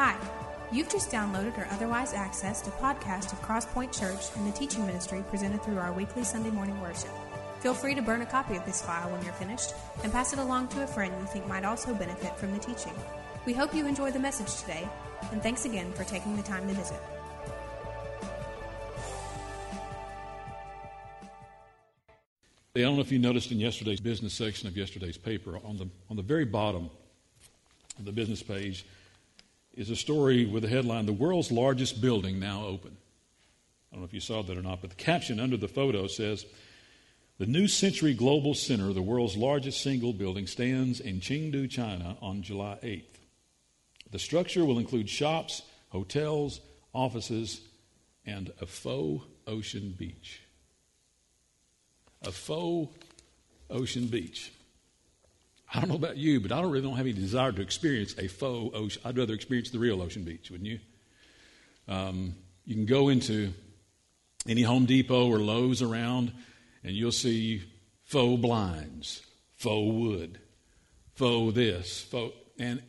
Hi, you've just downloaded or otherwise accessed a podcast of Crosspoint Church and the teaching ministry presented through our weekly Sunday morning worship. Feel free to burn a copy of this file when you're finished and pass it along to a friend you think might also benefit from the teaching. We hope you enjoy the message today, and thanks again for taking the time to visit. I don't know if you noticed in yesterday's business section of yesterday's paper, on the, on the very bottom of the business page is a story with the headline, The World's Largest Building Now Open. I don't know if you saw that or not, but the caption under the photo says, The New Century Global Center, the world's largest single building, stands in Chengdu, China on July 8th. The structure will include shops, hotels, offices, and a faux ocean beach a faux ocean beach. I don't know about you, but I don't really don't have any desire to experience a faux ocean. I'd rather experience the real ocean beach, wouldn't you? Um, you can go into any Home Depot or Lowe's around, and you'll see faux blinds, faux wood, faux this, faux, and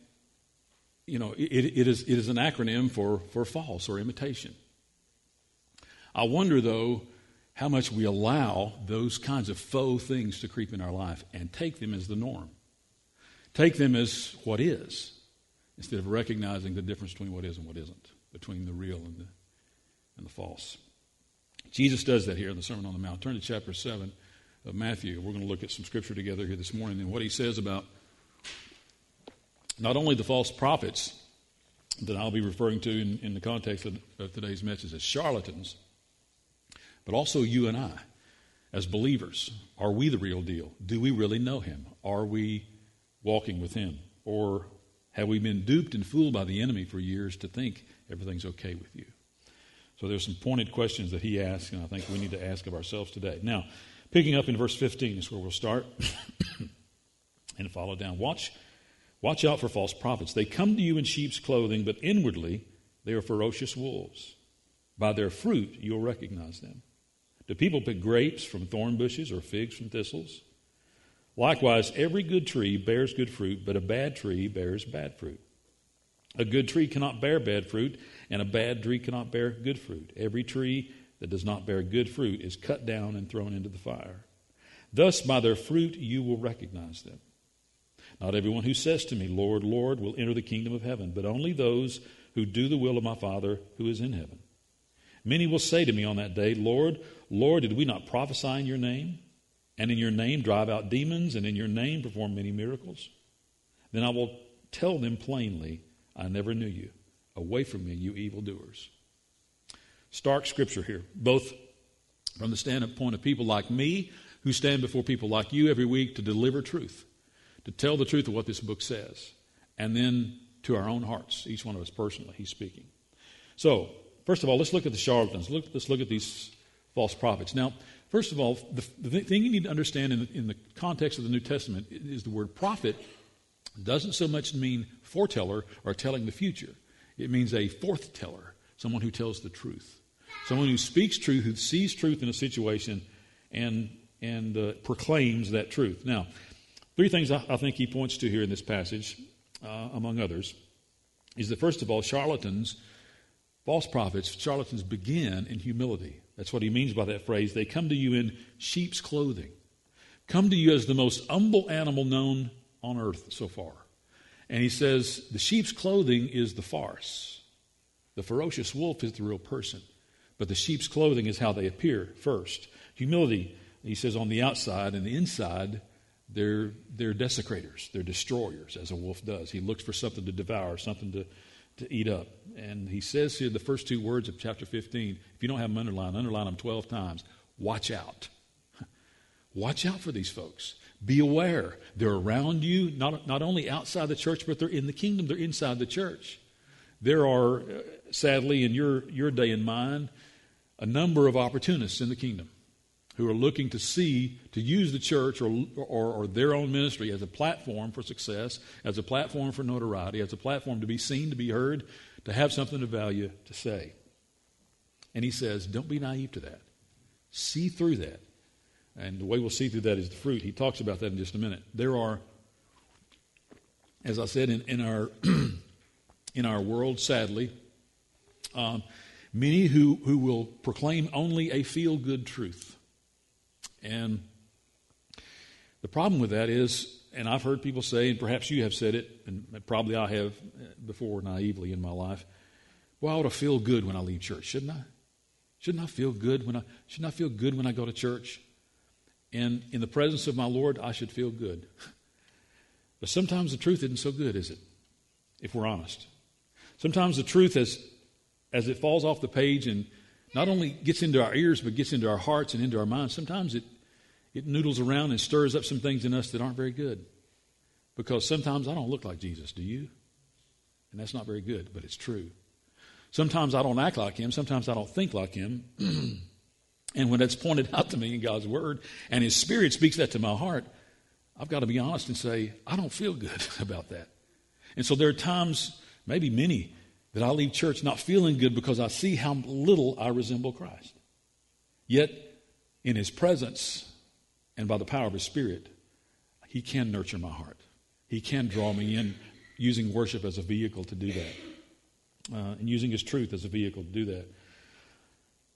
you know it, it is it is an acronym for for false or imitation. I wonder though how much we allow those kinds of faux things to creep in our life and take them as the norm. Take them as what is, instead of recognizing the difference between what is and what isn't, between the real and the, and the false. Jesus does that here in the Sermon on the Mount. Turn to chapter 7 of Matthew. We're going to look at some scripture together here this morning and what he says about not only the false prophets that I'll be referring to in, in the context of, of today's message as charlatans but also you and I as believers. Are we the real deal? Do we really know Him? Are we walking with Him? Or have we been duped and fooled by the enemy for years to think everything's okay with you? So there's some pointed questions that he asks, and I think we need to ask of ourselves today. Now, picking up in verse 15 is where we'll start and follow down. Watch, watch out for false prophets. They come to you in sheep's clothing, but inwardly they are ferocious wolves. By their fruit you'll recognize them. Do people pick grapes from thorn bushes or figs from thistles? Likewise, every good tree bears good fruit, but a bad tree bears bad fruit. A good tree cannot bear bad fruit, and a bad tree cannot bear good fruit. Every tree that does not bear good fruit is cut down and thrown into the fire. Thus, by their fruit, you will recognize them. Not everyone who says to me, Lord, Lord, will enter the kingdom of heaven, but only those who do the will of my Father who is in heaven. Many will say to me on that day, Lord, Lord, did we not prophesy in your name? And in your name drive out demons, and in your name perform many miracles? Then I will tell them plainly, I never knew you. Away from me, you evildoers. Stark scripture here, both from the standpoint of people like me who stand before people like you every week to deliver truth, to tell the truth of what this book says, and then to our own hearts, each one of us personally, he's speaking. So, First of all, let's look at the charlatans. Look, let's look at these false prophets. Now, first of all, the, the thing you need to understand in the, in the context of the New Testament is the word prophet doesn't so much mean foreteller or telling the future. It means a forthteller, someone who tells the truth, someone who speaks truth, who sees truth in a situation and, and uh, proclaims that truth. Now, three things I, I, think he points to here in this passage, uh, among others, is that first of all, charlatans False prophets, charlatans, begin in humility. That's what he means by that phrase. They come to you in sheep's clothing, come to you as the most humble animal known on earth so far. And he says the sheep's clothing is the farce. The ferocious wolf is the real person. But the sheep's clothing is how they appear first. Humility, he says, on the outside and the inside, they're, they're desecrators, they're destroyers, as a wolf does. He looks for something to devour, something to, to eat up. And he says here the first two words of chapter 15, if you don't have them underlined, underline them 12 times. Watch out. Watch out for these folks. Be aware. They're around you, not, not only outside the church, but they're in the kingdom, they're inside the church. There are, uh, sadly, in your, your day and mine, a number of opportunists in the kingdom who are looking to see, to use the church or, or, or, their own ministry as a platform for success, as a platform for notoriety, as a platform to be seen, to be heard, to have something of value to say. And he says, don't be naive to that. See through that. And the way we'll see through that is the fruit. He talks about that in just a minute. There are, as I said in, in our in our world, sadly, um, many who, who will proclaim only a feel good truth. And the problem with that is, and I've heard people say, and perhaps you have said it, and probably I have before naively in my life, well, I ought to feel good when I leave church, shouldn't I? Shouldn't I feel good when I shouldn't I feel good when I go to church? And in the presence of my Lord, I should feel good. But sometimes the truth isn't so good, is it? If we're honest. Sometimes the truth as as it falls off the page and not only gets into our ears, but gets into our hearts and into our minds, sometimes it, it noodles around and stirs up some things in us that aren't very good. Because sometimes I don't look like Jesus, do you? And that's not very good, but it's true. Sometimes I don't act like him, sometimes I don't think like him. and when that's pointed out to me in God's word and his spirit speaks that to my heart, I've got to be honest and say, I don't feel good about that. And so there are times, maybe many, that I leave church not feeling good because I see how little I resemble Christ. Yet, in his presence and by the power of his spirit, he can nurture my heart. He can draw me in using worship as a vehicle to do that uh, and using His truth as a vehicle to do that.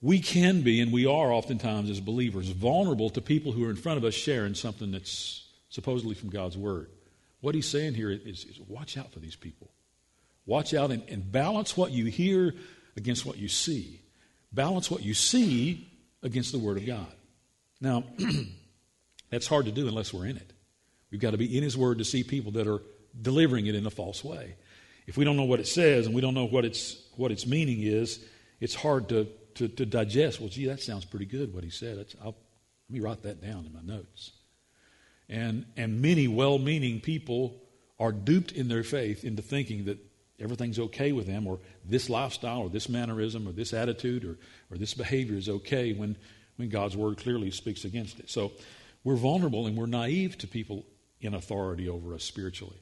We can be, and we are oftentimes as believers, vulnerable to people who are in front of us sharing something that's supposedly from God's Word. What He's saying here is, is watch out for these people. Watch out and, and balance what you hear against what you see. Balance what you see against the Word of God. Now, that's hard to do unless we're in it. We've got to be in His Word to see people that are delivering it in a false way if we don't know what it says and we don't know what its, what its meaning is, it's hard to, to, to digest. Well, gee, that sounds pretty good, what he said. let me write that down in my notes. And, and many well meaning people are duped in their faith into thinking that everything's okay with them, or this lifestyle, or this mannerism, or this attitude, or, or this behavior is okay when, when God's word clearly speaks against it. So we're vulnerable and we're naive to people in authority over us spiritually.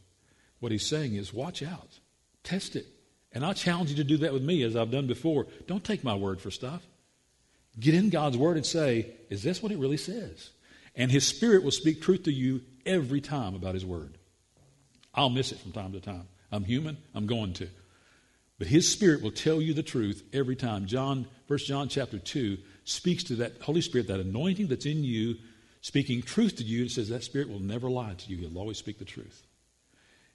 What he's saying is, watch out. Test it. And I challenge you to do that with me as I've done before. Don't take my word for stuff. Get in God's word and say, is this what it really says? And His Spirit will speak truth to you every time about His word. I'll miss it from time to time. I'm human, I'm going to. But His Spirit will tell you the truth every time. John, 1 John chapter 2 speaks to that Holy Spirit, that anointing that's in you, speaking truth to you. It says that Spirit will never lie to you. He'll always speak the truth.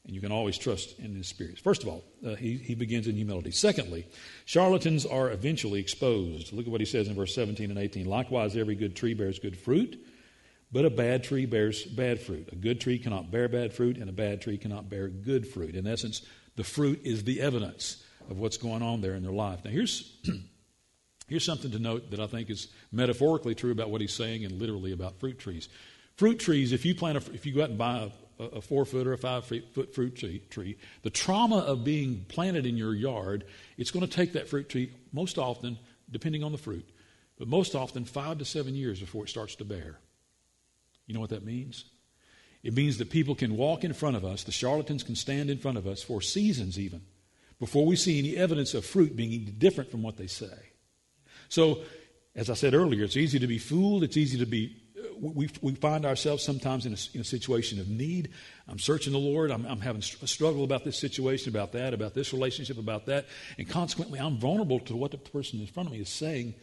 And you can always trust in his spirit. First of all, uh, he, he begins in humility. Secondly, charlatans are eventually exposed. Look at what he says in verse 17 and 18. Likewise, every good tree bears good fruit, but a bad tree bears bad fruit. A good tree cannot bear bad fruit, and a bad tree cannot bear good fruit. In essence, the fruit is the evidence of what's going on there in their life. Now, here's, here's something to note that I think is metaphorically true about what he's saying and literally about fruit trees. Fruit trees, if you plant a, if you go out and buy a four foot or a five foot fruit tree, the trauma of being planted in your yard, it's going to take that fruit tree most often, depending on the fruit, but most often five to seven years before it starts to bear. You know what that means? It means that people can walk in front of us, the charlatans can stand in front of us for seasons even, before we see any evidence of fruit being different from what they say. So, as I said earlier, it's easy to be fooled, it's easy to be we, we find ourselves sometimes in a, in a situation of need. I'm searching the Lord. I'm, I'm having a struggle about this situation, about that, about this relationship, about that. And consequently, I'm vulnerable to what the person in front of me is saying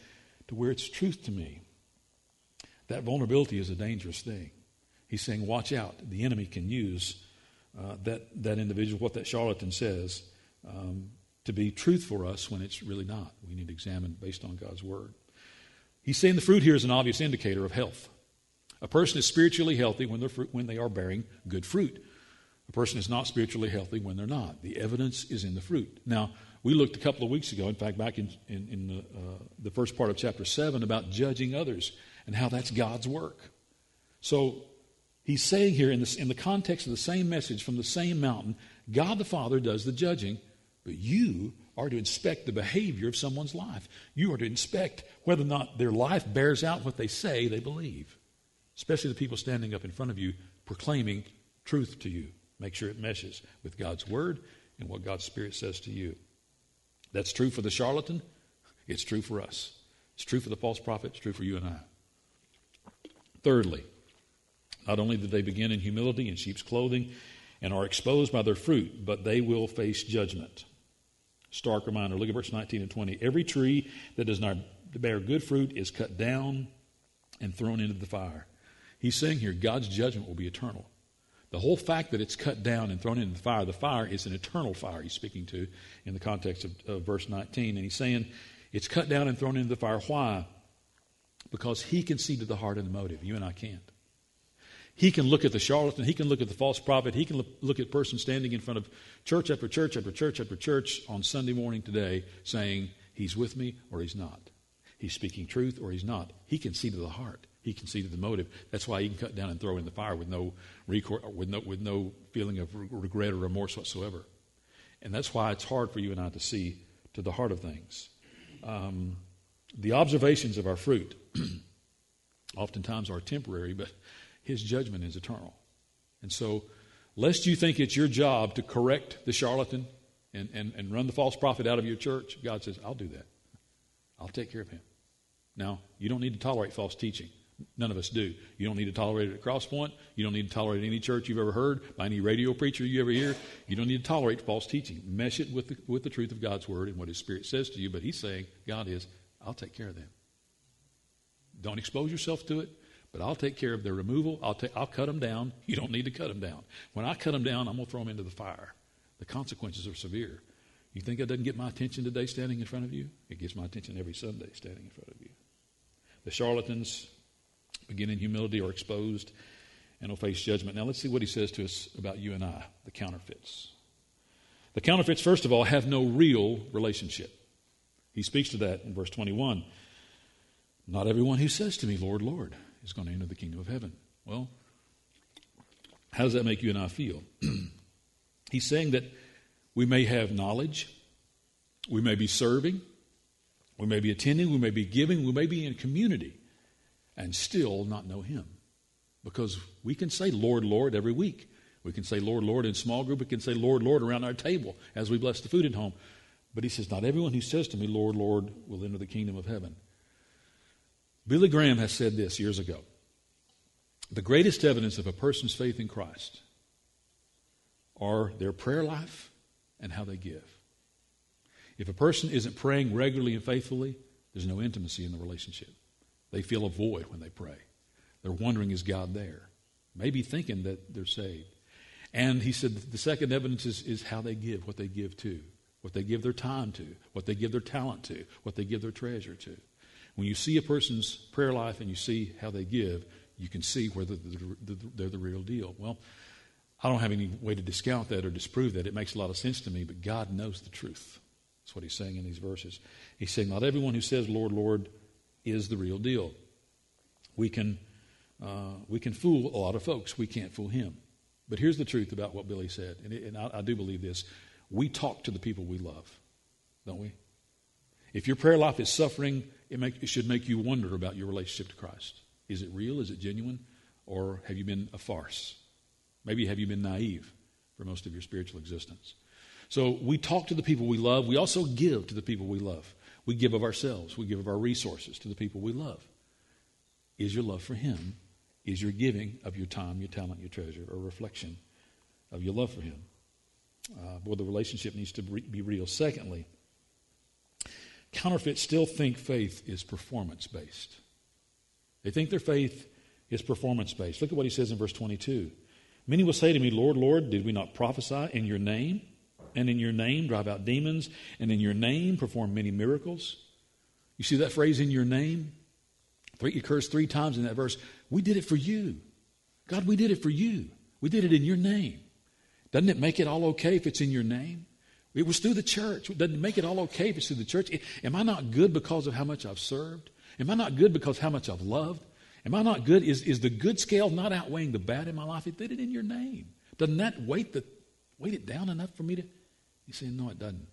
to where it's truth to me. That vulnerability is a dangerous thing. He's saying, watch out. The enemy can use uh, that, that individual, what that charlatan says, um, to be truth for us when it's really not. We need to examine based on God's word. He's saying the fruit here is an obvious indicator of health. A person is spiritually healthy when, when they are bearing good fruit. A person is not spiritually healthy when they're not. The evidence is in the fruit. Now, we looked a couple of weeks ago, in fact, back in, in, in the, uh, the first part of chapter 7, about judging others and how that's God's work. So he's saying here, in, this, in the context of the same message from the same mountain, God the Father does the judging, but you are to inspect the behavior of someone's life. You are to inspect whether or not their life bears out what they say they believe especially the people standing up in front of you proclaiming truth to you. Make sure it meshes with God's word and what God's Spirit says to you. That's true for the charlatan, it's true for us. It's true for the false prophet, it's true for you and I. Thirdly, not only did they begin in humility in sheep's clothing and are exposed by their fruit, but they will face judgment. stark reminder. Look at verse 19 and 20. Every tree that does not bear good fruit is cut down and thrown into the fire. He's saying here God's judgment will be eternal. The whole fact that it's cut down and thrown into the fire, the fire is an eternal fire he's speaking to in the context of, of verse 19. And he's saying it's cut down and thrown into the fire. Why? Because he can see to the heart and the motive. You and I can't. He can look at the charlatan. He can look at the false prophet. He can look at person standing in front of church after church after church after church on Sunday morning today saying, He's with me or He's not. He's speaking truth or He's not. He can see to the heart. He can see the motive. That's why he can cut down and throw in the fire with no, with no, with no feeling of regret or remorse whatsoever. And that's why it's hard for you and I to see to the heart of things. Um, the observations of our fruit oftentimes are temporary, but his judgment is eternal. And so, lest you think it's your job to correct the charlatan and, and, and run the false prophet out of your church, God says, I'll do that. I'll take care of him. Now, you don't need to tolerate false teaching. None of us do. You don't need to tolerate it at Crosspoint. You don't need to tolerate any church you've ever heard, by any radio preacher you ever hear. You don't need to tolerate false teaching. Mesh it with the, with the truth of God's Word and what His Spirit says to you. But He's saying, God is, I'll take care of them. Don't expose yourself to it. But I'll take care of their removal. I'll, ta- I'll cut them down. You don't need to cut them down. When I cut them down, I'm going to throw them into the fire. The consequences are severe. You think it doesn't get my attention today standing in front of you? It gets my attention every Sunday standing in front of you. The charlatans, begin in humility, are exposed and will face judgment. Now let's see what he says to us about you and I, the counterfeits. The counterfeits, first of all, have no real relationship. He speaks to that in verse 21. Not everyone who says to me, Lord, Lord, is going to enter the kingdom of heaven. Well, how does that make you and I feel? He's saying that we may have knowledge, we may be serving, we may be attending, we may be giving, we may be in community, and still not know Him. Because we can say, Lord, Lord, every week. We can say, Lord, Lord, in small group. We can say, Lord, Lord, around our table as we bless the food at home. But He says, Not everyone who says to me, Lord, Lord, will enter the kingdom of heaven. Billy Graham has said this years ago The greatest evidence of a person's faith in Christ are their prayer life and how they give. If a person isn't praying regularly and faithfully, there's no intimacy in the relationship. They feel a void when they pray. They're wondering, is God there? Maybe thinking that they're saved. And he said the second evidence is, is how they give, what they give to, what they give their time to, what they give their talent to, what they give their treasure to. When you see a person's prayer life and you see how they give, you can see whether they're the real deal. Well, I don't have any way to discount that or disprove that. It makes a lot of sense to me, but God knows the truth. That's what he's saying in these verses. He's saying, Not everyone who says, Lord, Lord, is the real deal. We can, uh, we can fool a lot of folks. We can't fool him. But here's the truth about what Billy said, and, it, and I, I do believe this. We talk to the people we love, don't we? If your prayer life is suffering, it, make, it should make you wonder about your relationship to Christ. Is it real? Is it genuine? Or have you been a farce? Maybe have you been naive for most of your spiritual existence? So we talk to the people we love. We also give to the people we love. We give of ourselves. We give of our resources to the people we love. Is your love for Him? Is your giving of your time, your talent, your treasure a reflection of your love for Him? Uh, boy, the relationship needs to be real. Secondly, Counterfeits still think faith is performance based. They think their faith is performance based. Look at what he says in verse 22. Many will say to me, Lord, Lord, did we not prophesy in your name? And in your name drive out demons? And in your name perform many miracles? You see that phrase, in your name? It occurs three times in that verse. We did it for you. God, we did it for you. We did it in your name. Doesn't it make it all okay if it's in your name? It was through the church. It doesn't make it all okay if it's through the church. Am I not good because of how much I've served? Am I not good because how much I've loved? Am I not good? Is, is the good scale not outweighing the bad in my life? It did it in your name. Doesn't that weight, the, weight it down enough for me to? He's saying, no, it doesn't.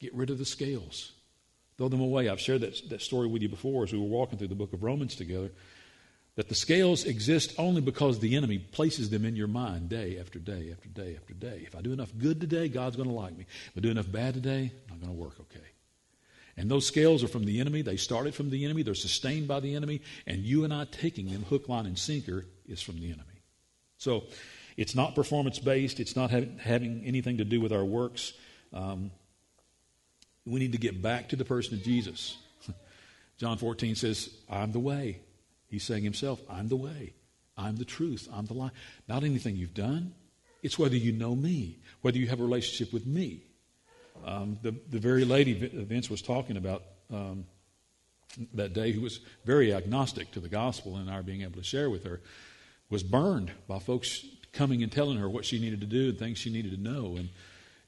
Get rid of the scales. Throw them away. I've shared that, that story with you before as we were walking through the book of Romans together that the scales exist only because the enemy places them in your mind day after day after day after day. If I do enough good today, God's going to like me. If I do enough bad today, not going to work okay. And those scales are from the enemy. They started from the enemy. They're sustained by the enemy. And you and I taking them hook, line, and sinker is from the enemy. So it's not performance based. It's not having anything to do with our works. Um, we need to get back to the person of Jesus. John 14 says, I'm the way. He's saying himself, I'm the way. I'm the truth. I'm the life. Not anything you've done. It's whether you know me, whether you have a relationship with me. Um, the, the very lady Vince was talking about um, that day, who was very agnostic to the gospel and our being able to share with her, was burned by folks coming and telling her what she needed to do and things she needed to know. And,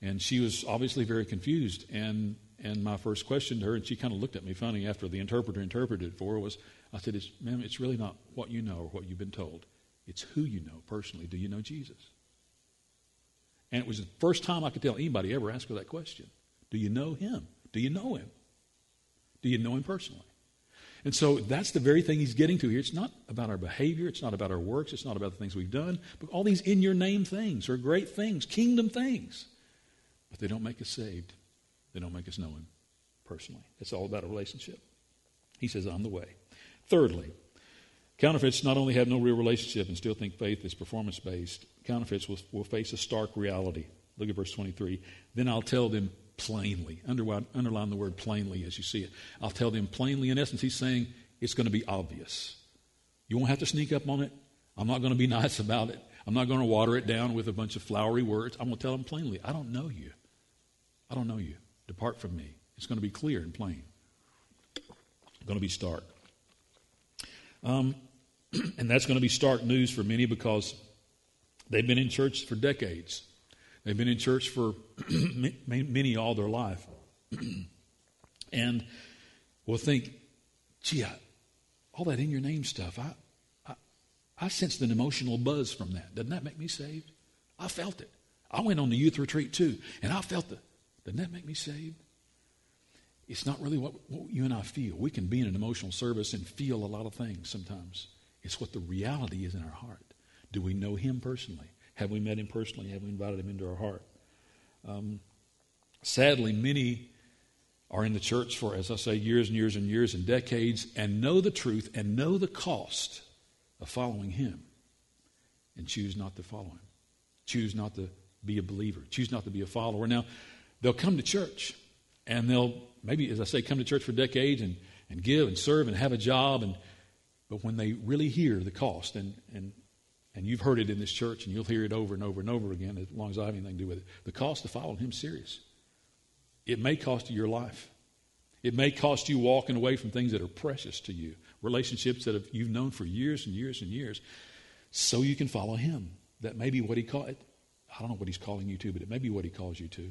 and she was obviously very confused. And, and my first question to her, and she kind of looked at me funny after the interpreter interpreted for her, was I said, it's, Ma'am, it's really not what you know or what you've been told. It's who you know personally. Do you know Jesus? And it was the first time I could tell anybody ever ask her that question. Do you know him? Do you know him? Do you know him personally? And so that's the very thing he's getting to here. It's not about our behavior, it's not about our works, it's not about the things we've done, but all these in your name things are great things, kingdom things. But they don't make us saved. They don't make us know him personally. It's all about a relationship. He says, I'm the way. Thirdly, counterfeits not only have no real relationship and still think faith is performance based, counterfeits will, will face a stark reality. Look at verse 23. Then I'll tell them plainly. Underline, underline the word plainly as you see it. I'll tell them plainly. In essence, he's saying it's going to be obvious. You won't have to sneak up on it. I'm not going to be nice about it. I'm not going to water it down with a bunch of flowery words. I'm going to tell them plainly I don't know you. I don't know you. Depart from me. It's going to be clear and plain. It's going to be stark. Um, and that's going to be stark news for many because they've been in church for decades. They've been in church for many all their life. and will think, gee, I, all that in your name stuff, I, I, sensed an emotional buzz from that. Doesn't that make me saved? I felt it. I went on the youth retreat too, and I felt it. Doesn't that make me saved? It's not really what, what you and I feel. We can be in an emotional service and feel a lot of things sometimes. It's what the reality is in our heart. Do we know Him personally? Have we met him personally? Have we invited him into our heart? Um, sadly, many are in the church for, as I say, years and years and years and decades and know the truth and know the cost of following him and choose not to follow him. Choose not to be a believer. Choose not to be a follower. Now, they'll come to church and they'll maybe, as I say, come to church for decades and, and give and serve and have a job. And, but when they really hear the cost and, and and you've heard it in this church, and you'll hear it over and over and over again as long as I have anything to do with it. The cost of following Him serious. It may cost you your life. It may cost you walking away from things that are precious to you, relationships that have, you've known for years and years and years, so you can follow Him. That may be what He called. I don't know what He's calling you to, but it may be what He calls you to.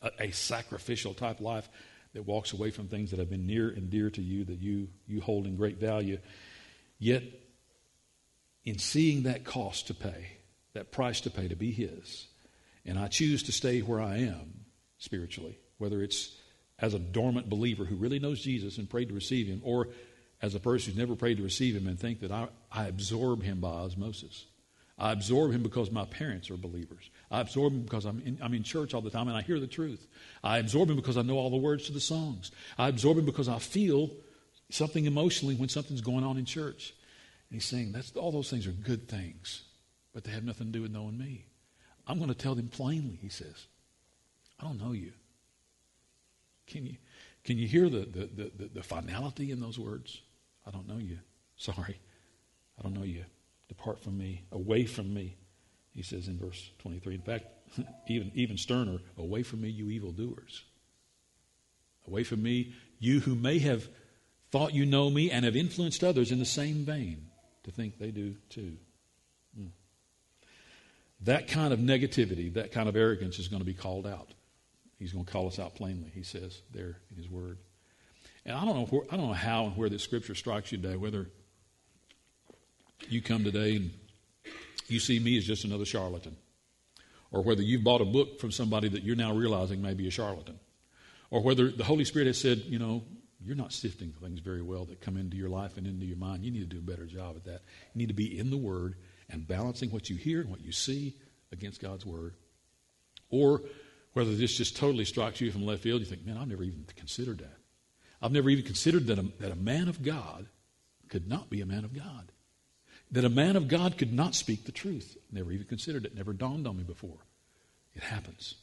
A, a sacrificial type life that walks away from things that have been near and dear to you that you you hold in great value. Yet in seeing that cost to pay, that price to pay to be His, and I choose to stay where I am spiritually, whether it's as a dormant believer who really knows Jesus and prayed to receive Him, or as a person who's never prayed to receive Him and think that I, I absorb Him by osmosis. I absorb Him because my parents are believers. I absorb Him because I'm in, I'm in church all the time and I hear the truth. I absorb Him because I know all the words to the songs. I absorb Him because I feel something emotionally when something's going on in church. And he's saying that's all those things are good things, but they have nothing to do with knowing me. I'm going to tell them plainly, he says. I don't know you. Can you, can you hear the, the, the, the, finality in those words? I don't know you. Sorry. I don't know you. Depart from me, away from me, he says in verse 23. In fact, even, even sterner, away from me, you evildoers. Away from me, you who may have thought you know me and have influenced others in the same vein to think they do too. Mm. That kind of negativity, that kind of arrogance is going to be called out. He's going to call us out plainly, he says there in his word. And I don't know, where, I don't know how and where this scripture strikes you today, whether you come today and you see me as just another charlatan, or whether you've bought a book from somebody that you're now realizing may be a charlatan, or whether the Holy Spirit has said, you know, you're not sifting things very well that come into your life and into your mind. You need to do a better job at that. You need to be in the Word and balancing what you hear and what you see against God's Word. Or whether this just totally strikes you from left field, you think, man, I've never even considered that. I've never even considered that a, that a man of God could not be a man of God. That a man of God could not speak the truth. Never even considered it. Never dawned on me before. It happens.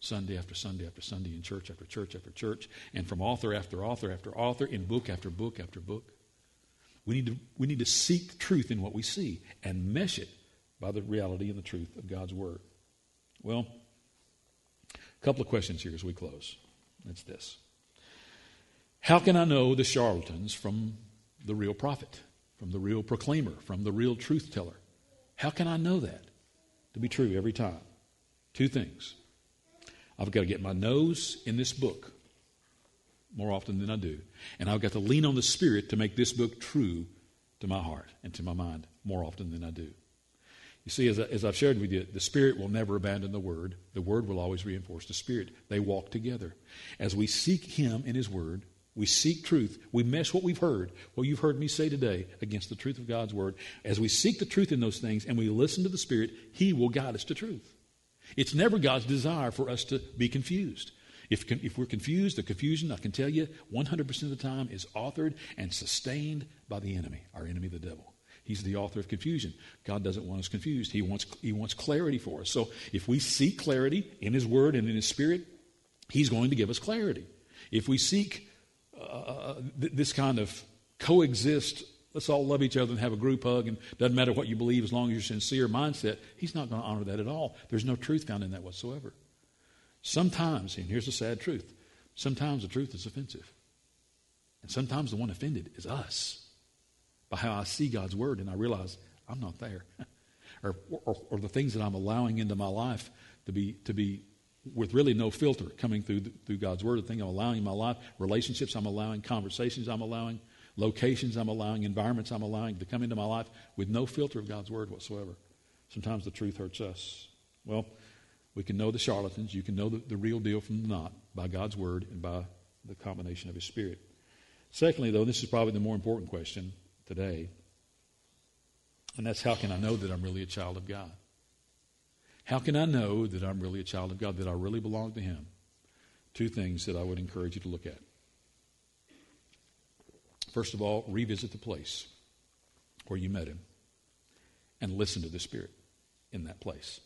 Sunday after Sunday after Sunday in church after church after church, and from author after author after author, in book after book after book. We need to, we need to seek truth in what we see and mesh it by the reality and the truth of God's Word. Well, couple of questions here as we close. It's this How can I know the charlatans from the real prophet, from the real proclaimer, from the real truth teller? How can I know that to be true every time? Two things. I've got to get my nose in this book more often than I do. And I've got to lean on the Spirit to make this book true to my heart and to my mind more often than I do. You see, as, I, as I've shared with you, the Spirit will never abandon the Word. The Word will always reinforce the Spirit. They walk together. As we seek Him in His Word, we seek truth. We mesh what we've heard, what you've heard me say today, against the truth of God's Word. As we seek the truth in those things and we listen to the Spirit, He will guide us to truth. It's never God's desire for us to be confused. If, if we're confused, the confusion, I can tell you, 100% of the time is authored and sustained by the enemy, our enemy, the devil. He's the author of confusion. God doesn't want us confused. He wants, he wants clarity for us. So if we seek clarity in His Word and in His Spirit, He's going to give us clarity. If we seek uh, th- this kind of coexist let's all love each other and have a group hug and doesn't matter what you believe as long as you're sincere mindset he's not going to honor that at all there's no truth found in that whatsoever sometimes and here's the sad truth sometimes the truth is offensive and sometimes the one offended is us by how i see god's word and i realize i'm not there or, or, or, the things that i'm allowing into my life to be to be with really no filter coming through through god's word the thing i'm allowing in my life relationships i'm allowing conversations i'm allowing locations I'm allowing, environments I'm allowing to come into my life with no filter of God's word whatsoever. Sometimes the truth hurts us. Well, we can know the charlatans. You can know the, the real deal from the not by God's word and by the combination of His Spirit. Secondly, though, this is probably the more important question today, and that's how can I know that I'm really a child of God? How can I know that I'm really a child of God, that I really belong to Him? Two things that I would encourage you to look at. First of all, revisit the place where you met him and listen to the Spirit in that place.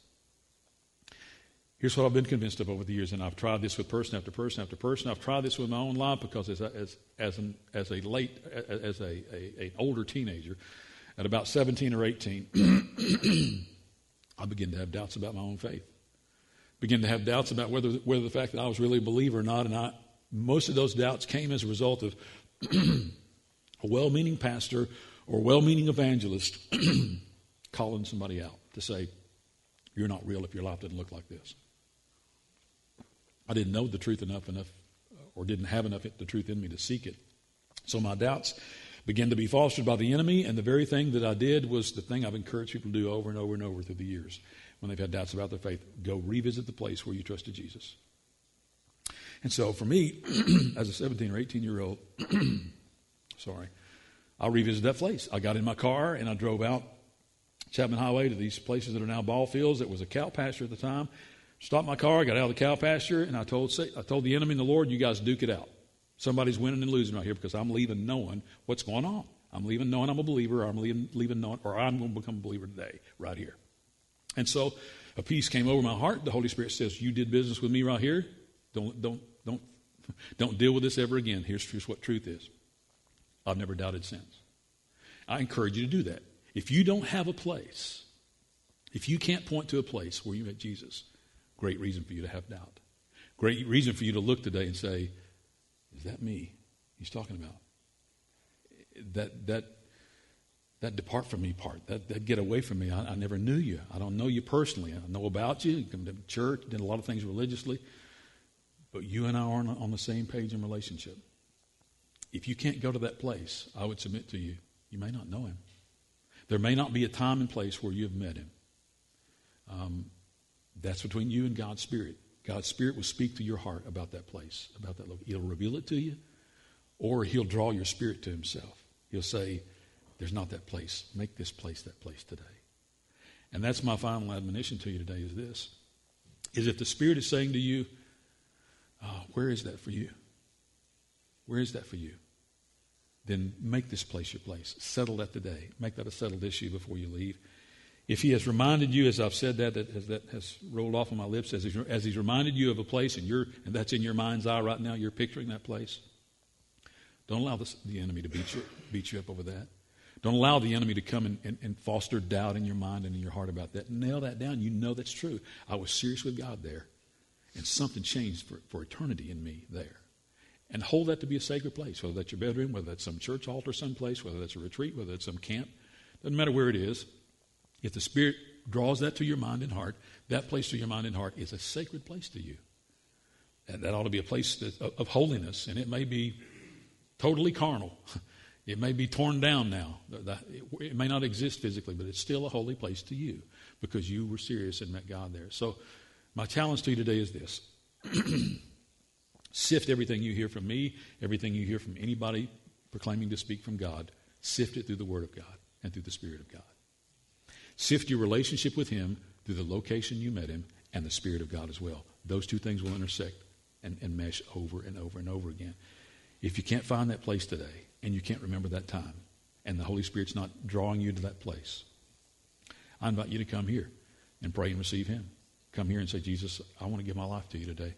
Here's what I've been convinced of over the years, and I've tried this with person after person after person. I've tried this with my own life because as a, as, as, an, as a late, as a, a, older teenager, at about 17 or 18, I began to have doubts about my own faith. Began to have doubts about whether, whether the fact that I was really a believer or not, and I, most of those doubts came as a result of a well meaning pastor or well meaning evangelist calling somebody out to say, You're not real if your life doesn't look like this. I didn't know the truth enough enough or didn't have enough the truth in me to seek it. So my doubts began to be fostered by the enemy, and the very thing that I did was the thing I've encouraged people to do over and over and over through the years when they've had doubts about their faith. Go revisit the place where you trusted Jesus. And so for me, as a 17 or 18 year old, sorry. I revisited that place. I got in my car and I drove out Chapman Highway to these places that are now ball fields. It was a cow pasture at the time. Stopped my car, got out of the cow pasture, and I told, I told the enemy and the Lord, you guys duke it out. Somebody's winning and losing right here because I'm leaving knowing what's going on. I'm leaving knowing I'm a believer, or I'm leaving, leaving knowing, or I'm going to become a believer today, right here. And so a peace came over my heart. The Holy Spirit says, You did business with me right here. Don't, don't, don't, don't deal with this ever again. Here's, here's what truth is. I've never doubted since. I encourage you to do that. If you don't have a place, if you can't point to a place where you met Jesus, great reason for you to have doubt. Great reason for you to look today and say, Is that me he's talking about? That, that, that depart from me part, that, that get away from me. I, I never knew you. I don't know you personally. I know about you. You come to church, did a lot of things religiously. But you and I aren't on the same page in relationship. If you can't go to that place, I would submit to you, you may not know him. There may not be a time and place where you have met him. Um, that's between you and God's Spirit. God's Spirit will speak to your heart about that place, about that location. He'll reveal it to you, or He'll draw your spirit to Himself. He'll say, There's not that place. Make this place that place today. And that's my final admonition to you today is this is if the Spirit is saying to you, oh, where is that for you? Where is that for you? Then make this place your place. Settle that today. Make that a settled issue before you leave. If he has reminded you, as I've said that, that has, that has rolled off of my lips, as he's, as he's reminded you of a place and, you're, and that's in your mind's eye right now, you're picturing that place, don't allow the, the enemy to beat you, beat you up over that. Don't allow the enemy to come and, and, and, foster doubt in your mind and in your heart about that. Nail that down. You know that's true. I was serious with God there, and something changed for, for eternity in me there. And hold that to be a sacred place, whether that's your bedroom, whether that's some church altar someplace, whether that's a retreat, whether it's some camp. Doesn't matter where it is. If the Spirit draws that to your mind and heart, that place to your mind and heart is a sacred place to you. And that ought to be a place that, of, of holiness, and it may be totally carnal. It may be torn down now. It may not exist physically, but it's still a holy place to you because you were serious and met God there. So, my challenge to you today is this sift everything you hear from me, everything you hear from anybody proclaiming to speak from God, sift it through the Word of God and through the Spirit of God. Sift your relationship with Him through the location you met Him and the Spirit of God as well. Those two things will intersect and, and mesh over and over and over again. If you can't find that place today and you can't remember that time, and the Holy Spirit's not drawing you to that place, I invite you to come here and pray and receive Him. Come here and say, Jesus, I want to give my life to you today.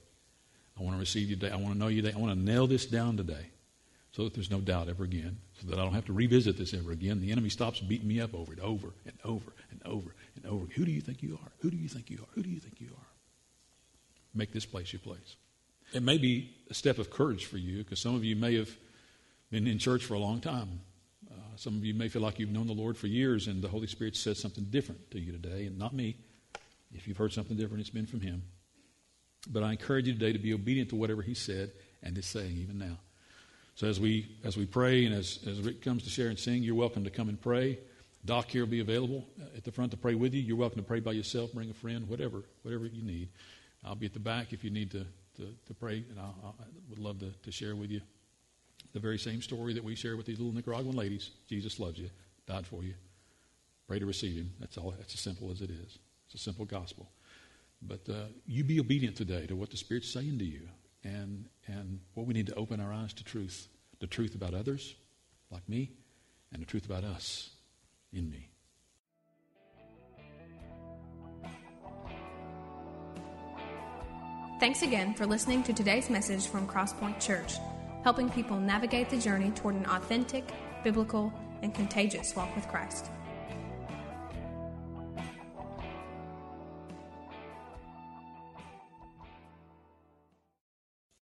I want to receive you today. I want to know you today. I want to nail this down today so that there's no doubt ever again, so that I don't have to revisit this ever again. The enemy stops beating me up over it over and over and over and over. Who do you think you are? Who do you think you are? Who do you think you are? Make this place your place. It may be a step of courage for you because some of you may have been in church for a long time. Uh, some of you may feel like you've known the Lord for years and the Holy Spirit says something different to you today, and not me. If you've heard something different, it's been from Him. But I encourage you today to be obedient to whatever He said and is saying even now. So as we as we pray and as, as Rick comes to share and sing, you're welcome to come and pray. Doc here will be available at the front to pray with you. You're welcome to pray by yourself, bring a friend, whatever, whatever you need. I'll be at the back if you need to, to, to pray, and I, I would love to, to share with you the very same story that we share with these little Nicaraguan ladies. Jesus loves you, died for you. Pray to receive him. That's all. That's as simple as it is. It's a simple gospel. But uh, you be obedient today to what the Spirit's saying to you and, and what we need to open our eyes to truth the truth about others, like me, and the truth about us in me. Thanks again for listening to today's message from Crosspoint Church, helping people navigate the journey toward an authentic, biblical, and contagious walk with Christ.